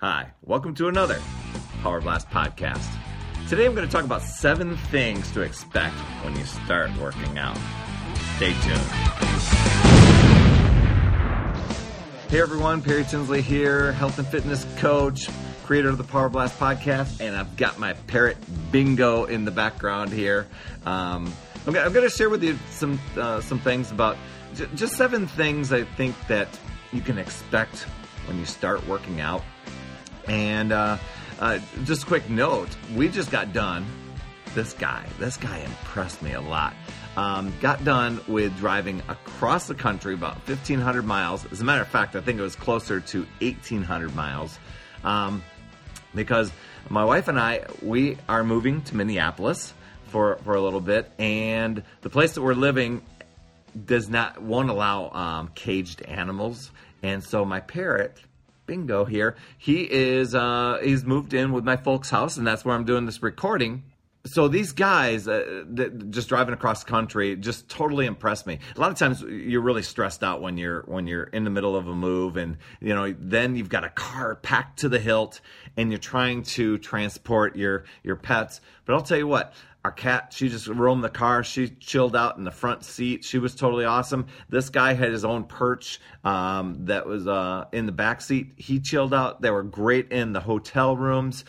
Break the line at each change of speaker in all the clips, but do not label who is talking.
Hi, welcome to another Power Blast podcast. Today I'm going to talk about seven things to expect when you start working out. Stay tuned. Hey everyone, Perry Tinsley here, health and fitness coach, creator of the Power Blast podcast, and I've got my parrot Bingo in the background here. Um, I'm, going to share with you some uh, some things about j- just seven things I think that you can expect when you start working out. And uh, uh, just a quick note: we just got done. This guy, this guy impressed me a lot. Um, got done with driving across the country about 1,500 miles. As a matter of fact, I think it was closer to 1,800 miles. Um, because my wife and I, we are moving to Minneapolis for, for a little bit, and the place that we're living does not won't allow um, caged animals, and so my parrot. Bingo here. He is uh, he's moved in with my folks' house, and that's where I'm doing this recording so these guys uh, just driving across country just totally impressed me. A lot of times you're really stressed out when you're when you're in the middle of a move, and you know then you've got a car packed to the hilt, and you're trying to transport your your pets. But I'll tell you what. Our cat, she just roamed the car. She chilled out in the front seat. She was totally awesome. This guy had his own perch um, that was uh, in the back seat. He chilled out. They were great in the hotel rooms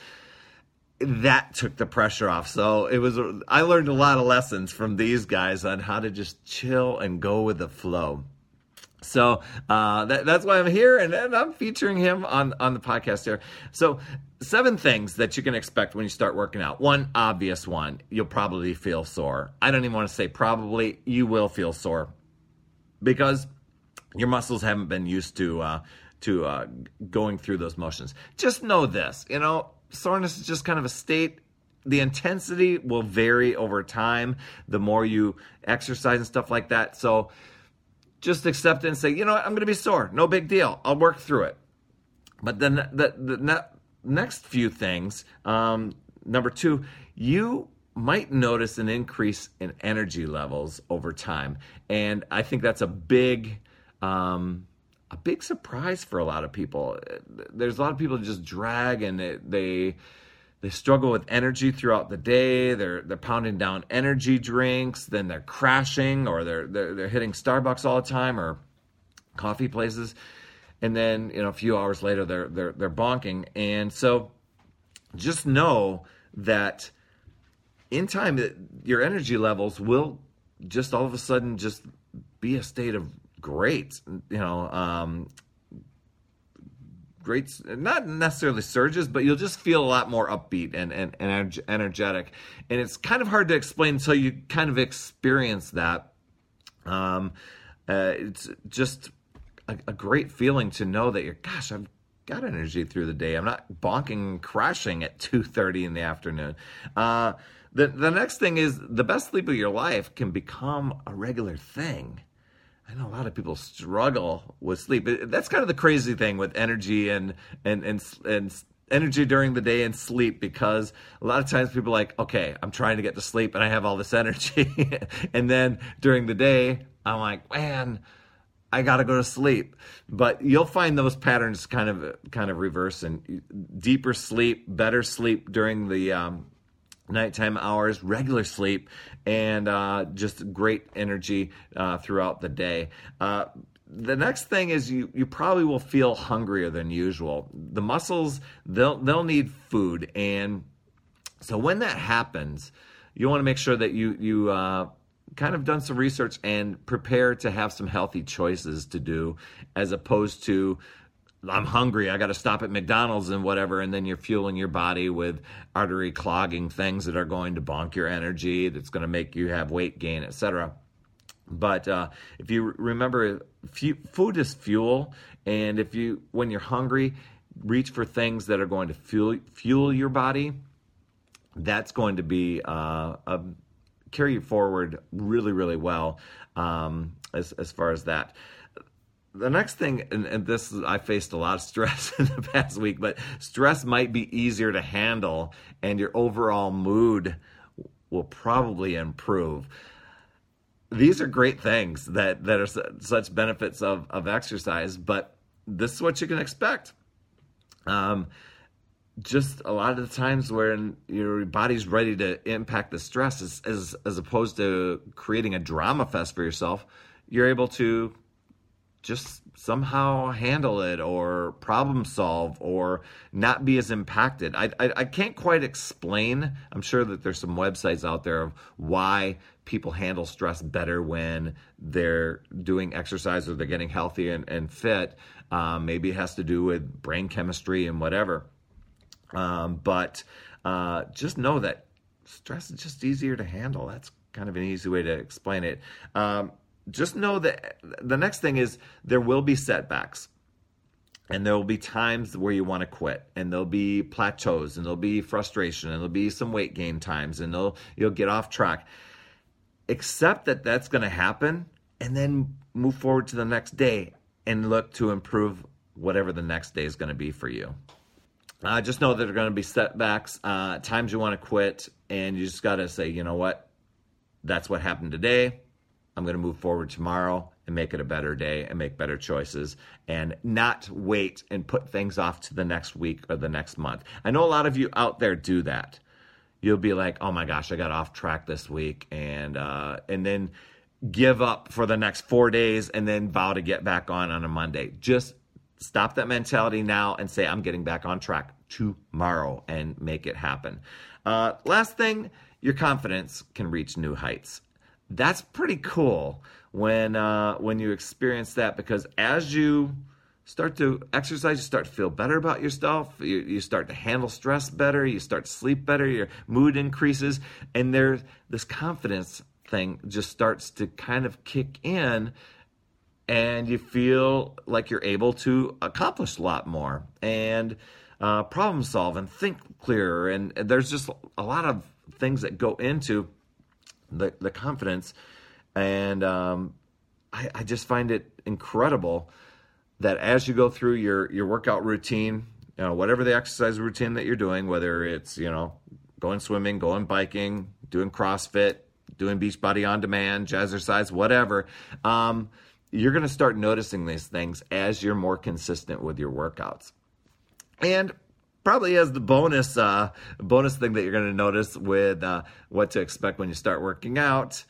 that took the pressure off. So it was, I learned a lot of lessons from these guys on how to just chill and go with the flow. So uh, that, that's why I'm here, and, and, I'm featuring him on on the podcast here. So seven things that you can expect when you start working out. One obvious one, you'll probably feel sore. I don't even want to say probably. You will feel sore because your muscles haven't been used to uh, to uh, going through those motions. Just know this, you know soreness is just kind of a state. The intensity will vary over time the more you exercise and stuff like that. So just accept it and say, you know what, I'm going to be sore. No big deal. I'll work through it. But then the, the, next few things, um, number two, you might notice an increase in energy levels over time. And I think that's a big. Um, a big surprise for a lot of people. There's a lot of people just drag and they they struggle with energy throughout the day. They're they're pounding down energy drinks, then they're crashing or they're they're, they're hitting Starbucks all the time or coffee places, and then you know a few hours later they're they're they're bonking. And so just know that in time your energy levels will just all of a sudden just be a state of great, you know, um, great, not necessarily surges, but you'll just feel a lot more upbeat and, and, and energetic. And it's kind of hard to explain until you kind of experience that. Um, uh, it's just a, a, great feeling to know that you're, gosh, I've got energy through the day. I'm not bonking, and crashing at 2.30 in the afternoon. Uh, the, the next thing is the best sleep of your life can become a regular thing. I know a lot of people struggle with sleep. That's kind of the crazy thing with energy and and and and energy during the day and sleep because a lot of times people are like, okay, I'm trying to get to sleep and I have all this energy, and then during the day I'm like, man. I got to go to sleep. But you'll find those patterns kind of kind of reverse and deeper sleep, better sleep during the um, nighttime hours, regular sleep, and uh, just great energy uh, throughout the day. Uh, the next thing is you you probably will feel hungrier than usual. The muscles they'll they'll need food, and so when that happens, you want to make sure that you you uh, kind of done some research and prepare to have some healthy choices to do, as opposed to I'm hungry. I got to stop at McDonald's and whatever. And then you're fueling your body with artery clogging things that are going to bonk your energy, that's going to make you have weight gain, etc. But uh, if you remember, food is fuel. And if you, when you're hungry, reach for things that are going to fuel, fuel your body, that's going to be uh, a, carry you forward really, really well um, as, as far as that the next thing, and, and, this I faced a lot of stress in the past week, but stress might be easier to handle, and your overall mood will probably improve. These are great things that that are such benefits of of exercise, but this is what you can expect. Um, just a lot of the times when your body's ready to impact the stress as, as, as opposed to creating a drama fest for yourself, you're able to just somehow handle it or problem solve or not be as impacted. I, I, I, can't quite explain. I'm sure that there's some websites out there of why people handle stress better when they're doing exercise or they're getting healthy and, and fit. Um, maybe it has to do with brain chemistry and whatever. Um, but uh, just know that stress is just easier to handle. That's kind of an easy way to explain it. Um, just know that the next thing is there will be setbacks. And there will be times where you want to quit and there'll be plateaus and there'll be frustration and there'll be some weight gain times and you'll get off track. Accept that that's going to happen and then move forward to the next day and look to improve whatever the next day is going to be for you. Uh, just know that there are going to be setbacks uh, times you want to quit and you just got to say you know what? That's what happened today I'm going to move forward tomorrow and make it a better day and make better choices and not wait and put things off to the next week or the next month. I know a lot of you out there do that. You'll be like, "Oh my gosh, I got off track this week," and uh, and then give up for the next four days and then vow to get back on on a Monday. Just stop that mentality now and say, "I'm getting back on track tomorrow," and make it happen. Uh, last thing, your confidence can reach new heights that's pretty cool when uh, when you experience that because as you start to exercise, you start to feel better about yourself. You, you start to handle stress better. You start to sleep better. Your mood increases, and there's this confidence thing just starts to kind of kick in, and you feel like you're able to accomplish a lot more and uh, problem solve and think clearer. And there's just a lot of things that go into the the confidence, and um, I, I just find it incredible that as you go through your your workout routine, you know, whatever the exercise routine that you're doing, whether it's you know going swimming, going biking, doing CrossFit, doing Beachbody on demand, jazzercise, whatever, um, you're going to start noticing these things as you're more consistent with your workouts. And probably as the bonus uh, bonus thing that you're going to notice with uh, what to expect when you start working out.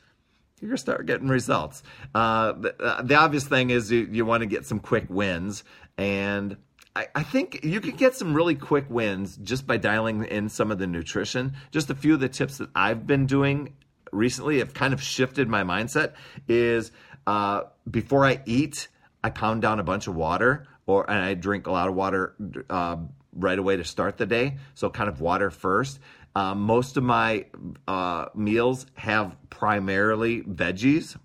You're going to start getting results. Uh, the, uh, the, obvious thing is you, you want to get some quick wins. And I, I, think you can get some really quick wins just by dialing in some of the nutrition. Just a few of the tips that i've been doing recently have kind of shifted my mindset is uh, before i eat i pound down a bunch of water or and i drink a lot of water uh, right away to start the day. So kind of water first. Uh, most of my uh, meals have primarily veggies.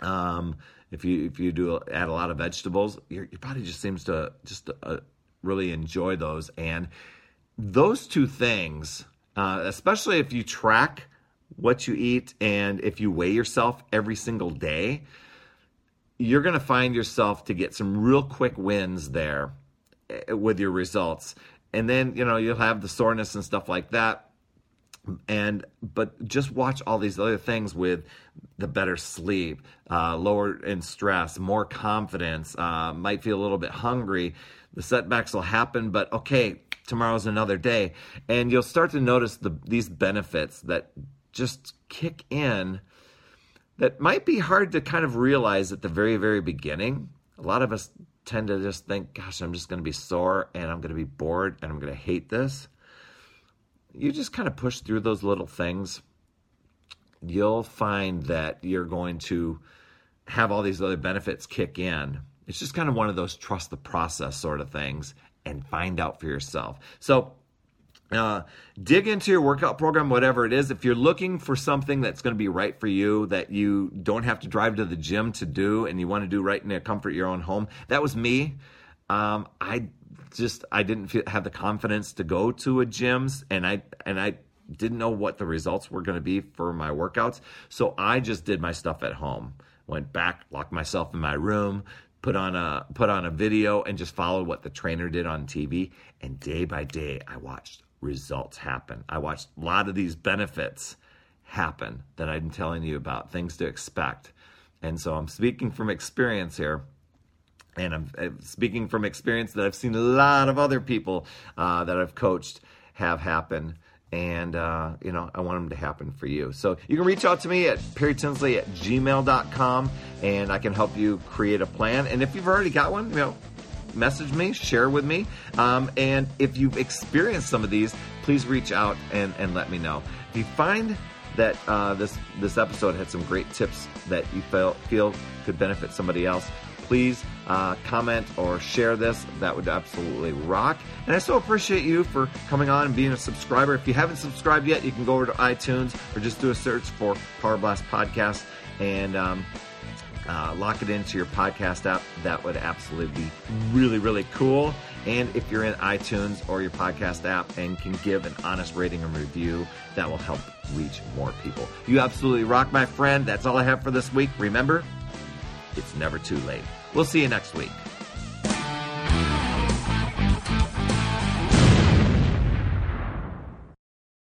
Um, if you if you do add a lot of vegetables, your, your body just seems to just uh, really enjoy those. And those two things, uh, especially if you track what you eat and if you weigh yourself every single day, you're going to find yourself to get some real quick wins there with your results. And then, you know, you'll have the soreness and stuff like that. And, but just watch all these other things with the better sleep, uh, lower in stress, more confidence, uh, might feel a little bit hungry. The setbacks will happen, but okay, tomorrow's another day. And you'll start to notice the, these benefits that just kick in that might be hard to kind of realize at the very, very beginning. A lot of us tend to just think, gosh, I'm just going to be sore and I'm going to be bored and I'm going to hate this. You just kind of push through those little things. You'll find that you're going to have all these other benefits kick in. It's just kind of one of those trust the process sort of things and find out for yourself. So, uh, dig into your workout program, whatever it is. If you're looking for something that's going to be right for you, that you don't have to drive to the gym to do, and you want to do right in the comfort of your own home, that was me. Um, I just I didn't feel, have the confidence to go to a gyms, and I and I didn't know what the results were going to be for my workouts, so I just did my stuff at home. Went back, locked myself in my room, put on a put on a video, and just followed what the trainer did on TV. And day by day, I watched results happen. I watched a lot of these benefits happen that I'm telling you about, things to expect. And so I'm speaking from experience here. and I'm, I'm speaking from experience that I've seen a lot of other people uh, that I've coached have happen and uh, you know i want them to happen for you so you can reach out to me at perrytinsley at gmail.com and i can help you create a plan and if you've already got one you know message me share with me um, and if you've experienced some of these please reach out and, and let me know if you find that uh, this this episode had some great tips that you feel, feel could benefit somebody else please uh, comment or share this. That would absolutely rock. And I so appreciate you for coming on and being a subscriber. If you haven't subscribed yet, you can go over to iTunes or just do a search for Power Blast Podcast and um, uh, lock it into your podcast app. That would absolutely be really, really cool. And if you're in iTunes or your podcast app and can give an honest rating and review, that will help reach more people. You absolutely rock, my friend. That's all I have for this week. Remember, it's never too late. We'll see you next week.